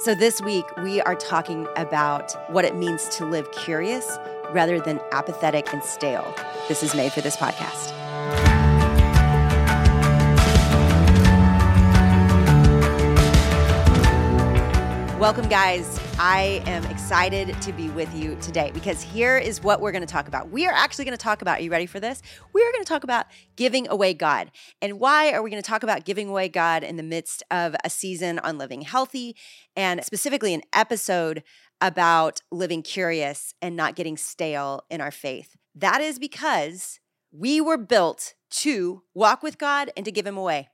So, this week we are talking about what it means to live curious rather than apathetic and stale. This is made for this podcast. Welcome, guys. I am excited to be with you today because here is what we're going to talk about. We are actually going to talk about, are you ready for this? We are going to talk about giving away God. And why are we going to talk about giving away God in the midst of a season on living healthy and specifically an episode about living curious and not getting stale in our faith? That is because we were built to walk with God and to give Him away.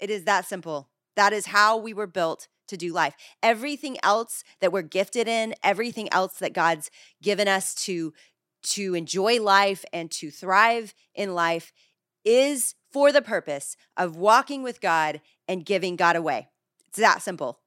It is that simple. That is how we were built to do life. Everything else that we're gifted in, everything else that God's given us to to enjoy life and to thrive in life is for the purpose of walking with God and giving God away. It's that simple.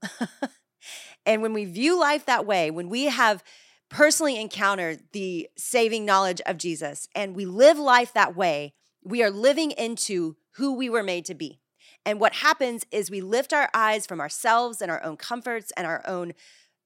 and when we view life that way, when we have personally encountered the saving knowledge of Jesus and we live life that way, we are living into who we were made to be. And what happens is we lift our eyes from ourselves and our own comforts and our own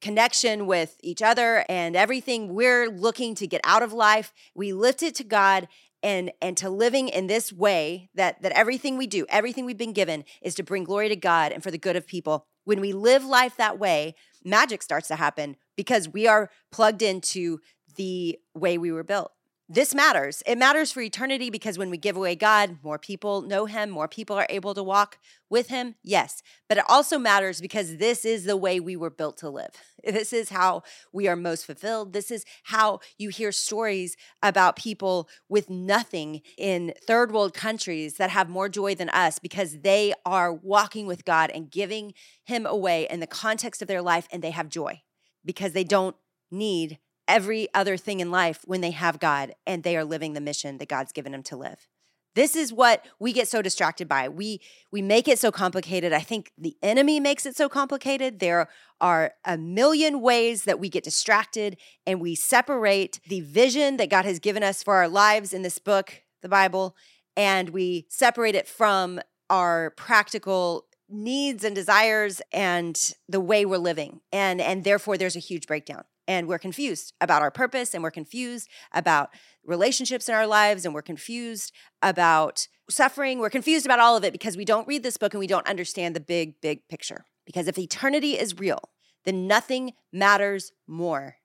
connection with each other and everything we're looking to get out of life. We lift it to God and and to living in this way that that everything we do, everything we've been given is to bring glory to God and for the good of people. When we live life that way, magic starts to happen because we are plugged into the way we were built this matters. It matters for eternity because when we give away God, more people know Him, more people are able to walk with Him. Yes. But it also matters because this is the way we were built to live. This is how we are most fulfilled. This is how you hear stories about people with nothing in third world countries that have more joy than us because they are walking with God and giving Him away in the context of their life and they have joy because they don't need every other thing in life when they have God and they are living the mission that God's given them to live. This is what we get so distracted by. We we make it so complicated. I think the enemy makes it so complicated. There are a million ways that we get distracted and we separate the vision that God has given us for our lives in this book, the Bible, and we separate it from our practical needs and desires and the way we're living. And and therefore there's a huge breakdown and we're confused about our purpose and we're confused about relationships in our lives and we're confused about suffering. We're confused about all of it because we don't read this book and we don't understand the big big picture. Because if eternity is real then nothing matters more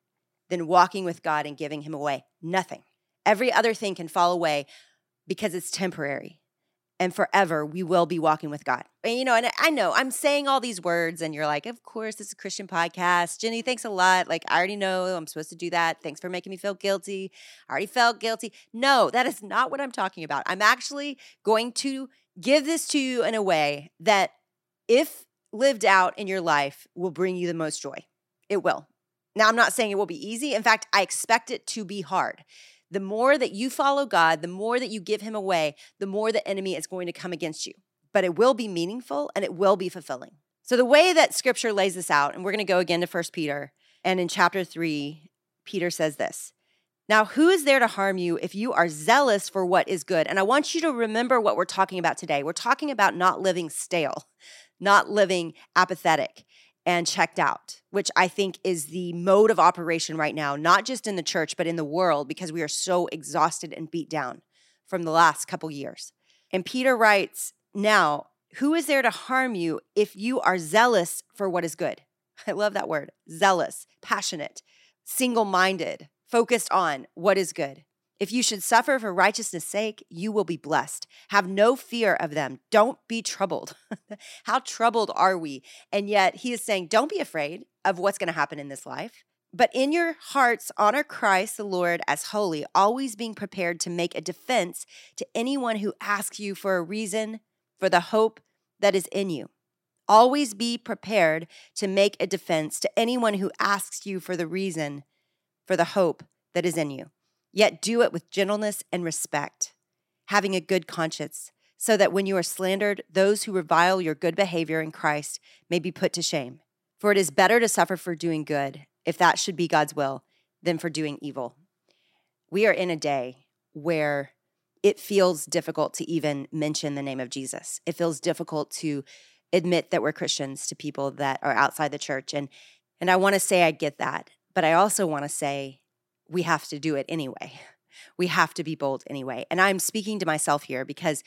than walking with God and giving him away. Nothing. Every other thing can fall away because it's temporary and forever we will be walking with God. And, you know, and I know I'm saying all these words, and you're like, of course, it's a Christian podcast. Jennie, thanks a lot. Like, I already know I'm supposed to do that. Thanks for making me feel guilty. I already felt guilty. No, that is not what I'm talking about. I'm actually going to give this to you in a way that, if lived out in your life, will bring you the most joy. It will. Now, I'm not saying it will be easy. In fact, I expect it to be hard the more that you follow God, the more that you give him away, the more the enemy is going to come against you. But it will be meaningful and it will be fulfilling. So the way that scripture lays this out, and we're going to go again to First Peter, and in chapter 3, Peter says this. Now, who is there to harm you if you are zealous for what is good? And I want you to remember what we're talking about today. We're talking about not living stale, not living apathetic and checked out, which I think is the mode of operation right now, not just in the church, but in the world, because we are so exhausted and beat down from the last couple years. And Peter writes, Now, who is there to harm you if you are zealous for what is good? I love that word zealous, passionate, single minded, focused on what is good. If you should suffer for righteousness' sake, you will be blessed. Have no fear of them. Don't be troubled. How troubled are we? And yet he is saying, don't be afraid of what's going to happen in this life. But in your hearts, honor Christ the Lord as holy, always being prepared to make a defense to anyone who asks you for a reason for the hope that is in you. Always be prepared to make a defense to anyone who asks you for the reason for the hope that is in you. Yet do it with gentleness and respect, having a good conscience, so that when you are slandered, those who revile your good behavior in Christ may be put to shame. For it is better to suffer for doing good, if that should be God's will, than for doing evil. We are in a day where it feels difficult to even mention the name of Jesus. It feels difficult to admit that we're Christians to people that are outside the church. And and I want to say I get that, but I also want to say we have to do it anyway. We have to be bold anyway. And I'm speaking to myself here because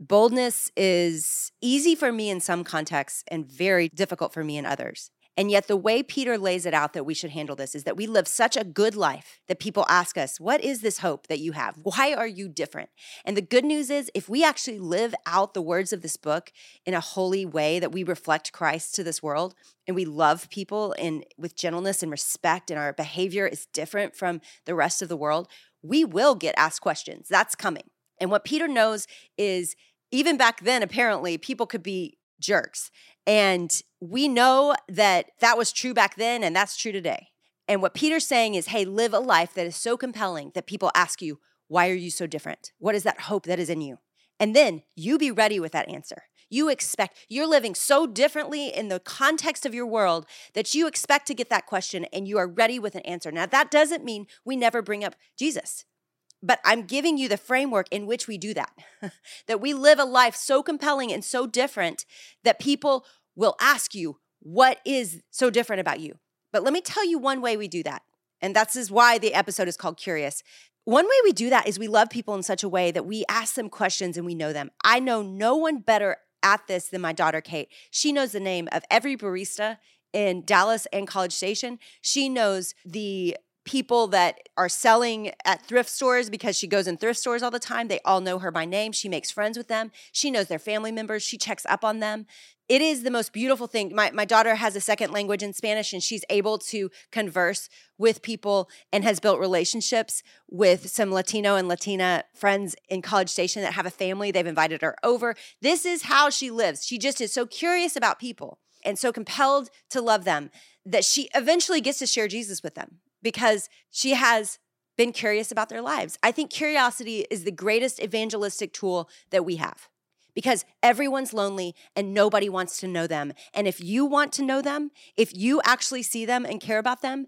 boldness is easy for me in some contexts and very difficult for me in others. And yet, the way Peter lays it out that we should handle this is that we live such a good life that people ask us, What is this hope that you have? Why are you different? And the good news is, if we actually live out the words of this book in a holy way, that we reflect Christ to this world and we love people and with gentleness and respect, and our behavior is different from the rest of the world, we will get asked questions. That's coming. And what Peter knows is, even back then, apparently, people could be jerks. And we know that that was true back then and that's true today. And what Peter's saying is, hey, live a life that is so compelling that people ask you, why are you so different? What is that hope that is in you? And then you be ready with that answer. You expect, you're living so differently in the context of your world that you expect to get that question and you are ready with an answer. Now, that doesn't mean we never bring up Jesus. But I'm giving you the framework in which we do that. that we live a life so compelling and so different that people will ask you, What is so different about you? But let me tell you one way we do that. And that's is why the episode is called Curious. One way we do that is we love people in such a way that we ask them questions and we know them. I know no one better at this than my daughter Kate. She knows the name of every barista in Dallas and College Station. She knows the people that are selling at thrift stores because she goes in thrift stores all the time. They all know her by name. She makes friends with them. She knows their family members. She checks up on them. It is the most beautiful thing. My, my daughter has a second language in Spanish, and she's able to converse with people and has built relationships with some Latino and Latina friends in College Station that have a family. They've invited her over. This is how she lives. She just is so curious about people and so compelled to love them that she eventually gets to share Jesus with them because she has been curious about their lives. I think curiosity is the greatest evangelistic tool that we have because everyone's lonely and nobody wants to know them. And if you want to know them, if you actually see them and care about them,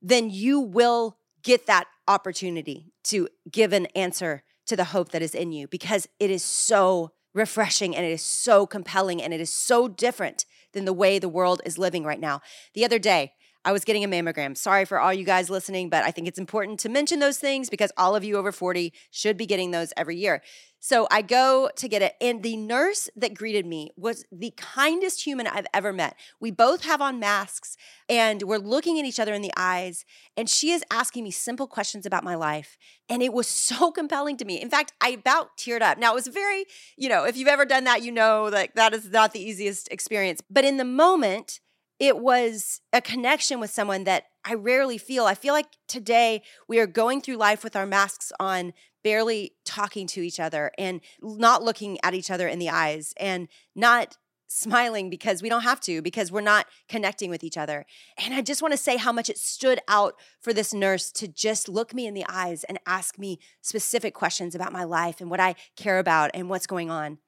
then you will get that opportunity to give an answer to the hope that is in you because it is so refreshing and it is so compelling and it is so different than the way the world is living right now. The other day, I was getting a mammogram. Sorry for all you guys listening, but I think it's important to mention those things because all of you over 40 should be getting those every year. So I go to get it, and the nurse that greeted me was the kindest human I've ever met. We both have on masks, and we're looking at each other in the eyes, and she is asking me simple questions about my life. And it was so compelling to me. In fact, I about teared up. Now, it was very, you know, if you've ever done that, you know, like that is not the easiest experience. But in the moment, it was a connection with someone that I rarely feel. I feel like today we are going through life with our masks on, barely talking to each other and not looking at each other in the eyes and not smiling because we don't have to, because we're not connecting with each other. And I just want to say how much it stood out for this nurse to just look me in the eyes and ask me specific questions about my life and what I care about and what's going on.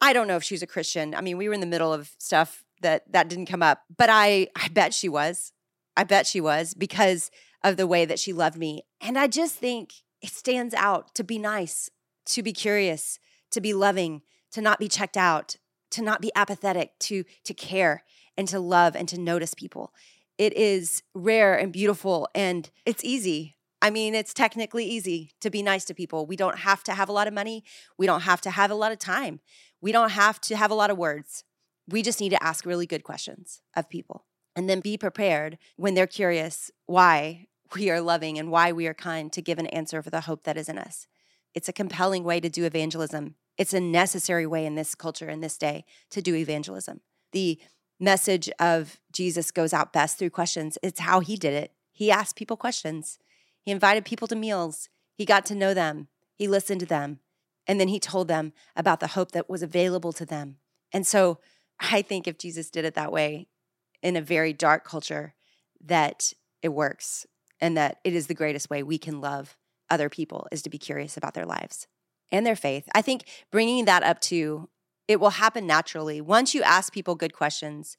I don't know if she's a Christian. I mean, we were in the middle of stuff that that didn't come up, but I I bet she was. I bet she was because of the way that she loved me. And I just think it stands out to be nice, to be curious, to be loving, to not be checked out, to not be apathetic, to to care and to love and to notice people. It is rare and beautiful and it's easy. I mean, it's technically easy to be nice to people. We don't have to have a lot of money. We don't have to have a lot of time. We don't have to have a lot of words. We just need to ask really good questions of people and then be prepared when they're curious why we are loving and why we are kind to give an answer for the hope that is in us. It's a compelling way to do evangelism. It's a necessary way in this culture, in this day, to do evangelism. The message of Jesus goes out best through questions. It's how he did it. He asked people questions, he invited people to meals, he got to know them, he listened to them, and then he told them about the hope that was available to them. And so I think if Jesus did it that way in a very dark culture, that it works and that it is the greatest way we can love other people is to be curious about their lives and their faith. I think bringing that up to it will happen naturally. Once you ask people good questions,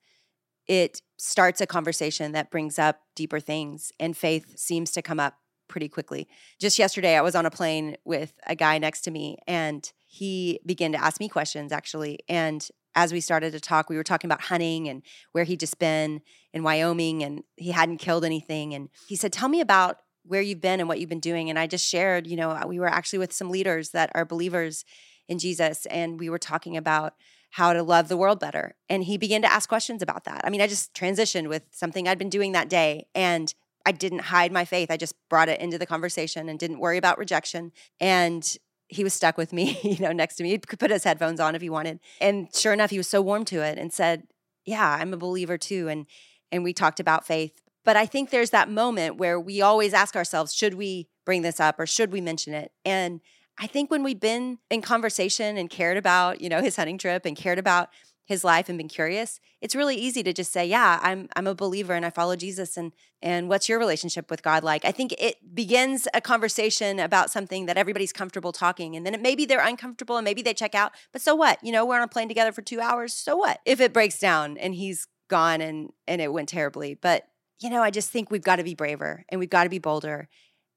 it starts a conversation that brings up deeper things, and faith seems to come up pretty quickly. Just yesterday, I was on a plane with a guy next to me, and he began to ask me questions actually. And as we started to talk, we were talking about hunting and where he'd just been in Wyoming, and he hadn't killed anything. And he said, Tell me about where you've been and what you've been doing. And I just shared, you know, uh, we were actually with some leaders that are believers in Jesus, and we were talking about how to love the world better. And he began to ask questions about that. I mean, I just transitioned with something I'd been doing that day, and I didn't hide my faith. I just brought it into the conversation and didn't worry about rejection. And he was stuck with me, you know, next to me. He could put his headphones on if he wanted. And sure enough, he was so warm to it and said, "Yeah, I'm a believer too." And and we talked about faith. But I think there's that moment where we always ask ourselves, should we bring this up or should we mention it? And I think when we've been in conversation and cared about, you know, his hunting trip and cared about his life and been curious, it's really easy to just say, "Yeah, I'm I'm a believer and I follow Jesus." And and what's your relationship with God like? I think it begins a conversation about something that everybody's comfortable talking, and then it, maybe they're uncomfortable and maybe they check out. But so what? You know, we're on a plane together for two hours. So what if it breaks down and he's gone and and it went terribly? But you know, I just think we've got to be braver and we've got to be bolder.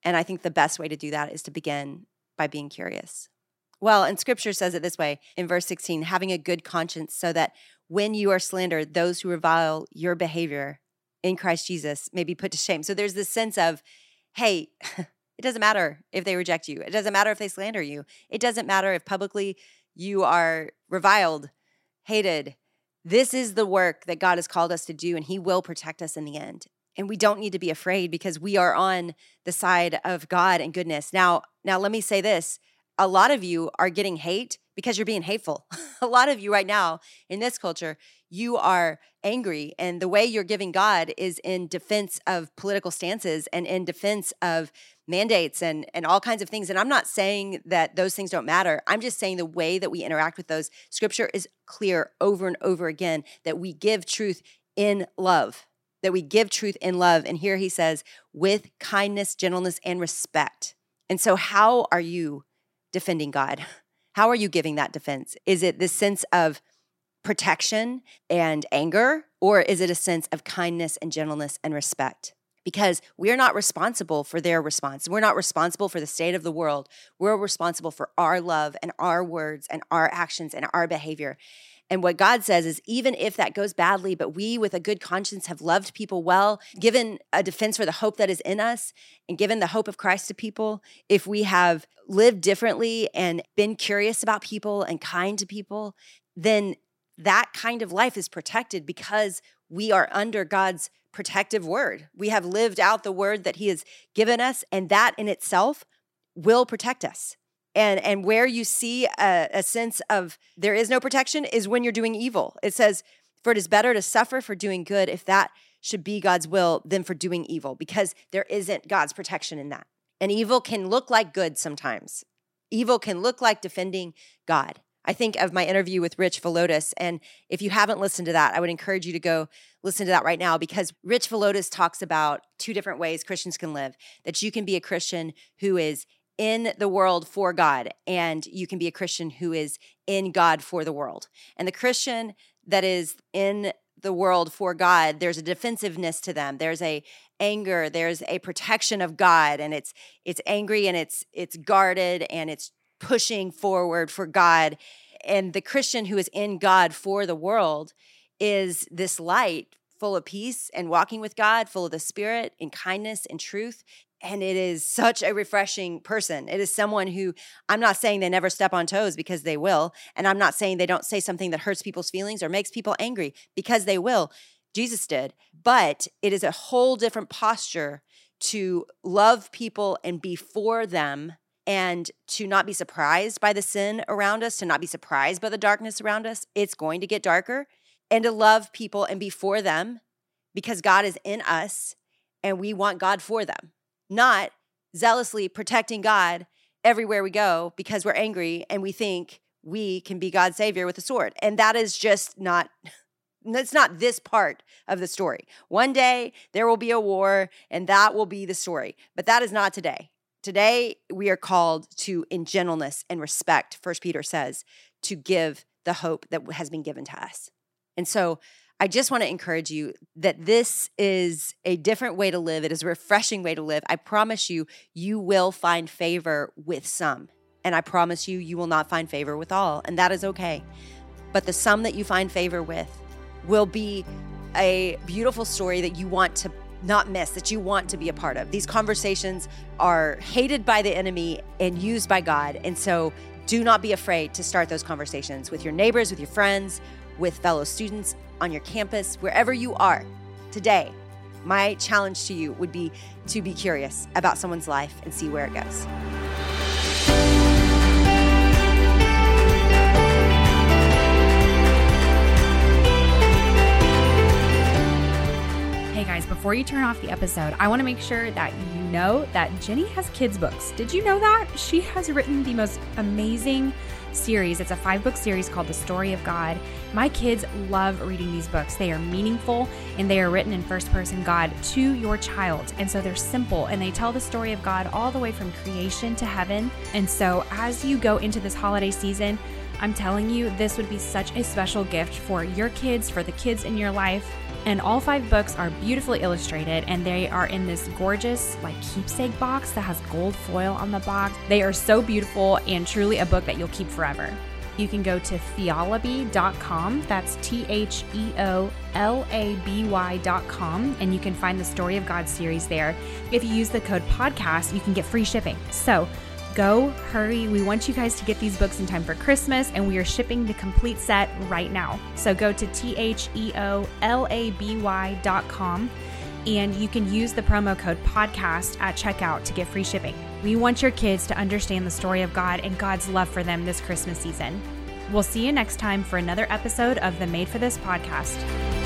And I think the best way to do that is to begin by being curious. Well, and scripture says it this way in verse 16 having a good conscience, so that when you are slandered, those who revile your behavior in Christ Jesus may be put to shame. So there's this sense of, hey, it doesn't matter if they reject you, it doesn't matter if they slander you, it doesn't matter if publicly you are reviled, hated. This is the work that God has called us to do, and He will protect us in the end. And we don't need to be afraid because we are on the side of God and goodness. Now, now let me say this a lot of you are getting hate because you're being hateful. a lot of you right now in this culture, you are angry. And the way you're giving God is in defense of political stances and in defense of mandates and, and all kinds of things. And I'm not saying that those things don't matter. I'm just saying the way that we interact with those, scripture is clear over and over again that we give truth in love, that we give truth in love. And here he says, with kindness, gentleness, and respect. And so, how are you defending God? How are you giving that defense? Is it this sense of protection and anger, or is it a sense of kindness and gentleness and respect? Because we're not responsible for their response. We're not responsible for the state of the world. We're responsible for our love and our words and our actions and our behavior. And what God says is, even if that goes badly, but we with a good conscience have loved people well, given a defense for the hope that is in us, and given the hope of Christ to people, if we have lived differently and been curious about people and kind to people, then that kind of life is protected because we are under God's protective word. We have lived out the word that He has given us, and that in itself will protect us and and where you see a, a, sense of there is no protection is when you're doing evil. It says for it is better to suffer for doing good if that should be god's will than for doing evil because there isn't god's protection in that. And evil can look like good sometimes. Evil can look like defending god. I think of my interview with rich villodas and if you haven't listened to that i would encourage you to go listen to that right now because rich villodas talks about two different ways christians can live that you can be a christian who is in the world for God, and you can be a Christian who is in God for the world. And the Christian that is in the world for God, there's a defensiveness to them. There's a anger, there's a protection of God, and it's it's angry and it's it's guarded and it's pushing forward for God. And the Christian who is in God for the world is this light full of peace and walking with God, full of the Spirit in kindness and truth and it is such a refreshing person. It is someone who I'm not saying they never step on toes because they will. And I'm not saying they don't say something that hurts people's feelings or makes people angry because they will. Jesus did. But it is a whole different posture to love people and be for them and to not be surprised by the sin around us, to not be surprised by the darkness around us. It's going to get darker. And to love people and be for them because God is in us and we want God for them not zealously protecting God everywhere we go because we're angry and we think we can be God's savior with a sword. And that is just not that's not this part of the story. One day there will be a war and that will be the story. But that is not today. Today we are called to in gentleness and respect, first Peter says, to give the hope that has been given to us. And so I just want to encourage you that this is a different way to live. It is a refreshing way to live. I promise you, you will find favor with some. And I promise you, you will not find favor with all. And that is okay. But the some that you find favor with will be a beautiful story that you want to not miss, that you want to be a part of. These conversations are hated by the enemy and used by God. And so do not be afraid to start those conversations with your neighbors, with your friends, with fellow students on your campus, wherever you are today. My challenge to you would be to be curious about someone's life and see where it goes. Hey guys, before you turn off the episode, I want to make sure that you know that Jennie has kids' books. Did you know that? She has written the most amazing series. It's a five book series called The Story of God. My kids love reading these books. They are meaningful and they are written in first person God to your child. And so they're simple and they tell the story of God all the way from creation to heaven. And so as you go into this holiday season, I'm telling you, this would be such a special gift for your kids, for the kids in your life. And all five books are beautifully illustrated and they are in this gorgeous, like, keepsake box that has gold foil on the box. They are so beautiful and truly a book that you'll keep forever. You can go to theolaby.com. That's T H E O L A B Y.com. And you can find the Story of God series there. If you use the code podcast, you can get free shipping. So, Go, hurry. We want you guys to get these books in time for Christmas, and we are shipping the complete set right now. So go to T H E O L A B Y.com and you can use the promo code podcast at checkout to get free shipping. We want your kids to understand the story of God and God's love for them this Christmas season. We'll see you next time for another episode of the Made for This podcast.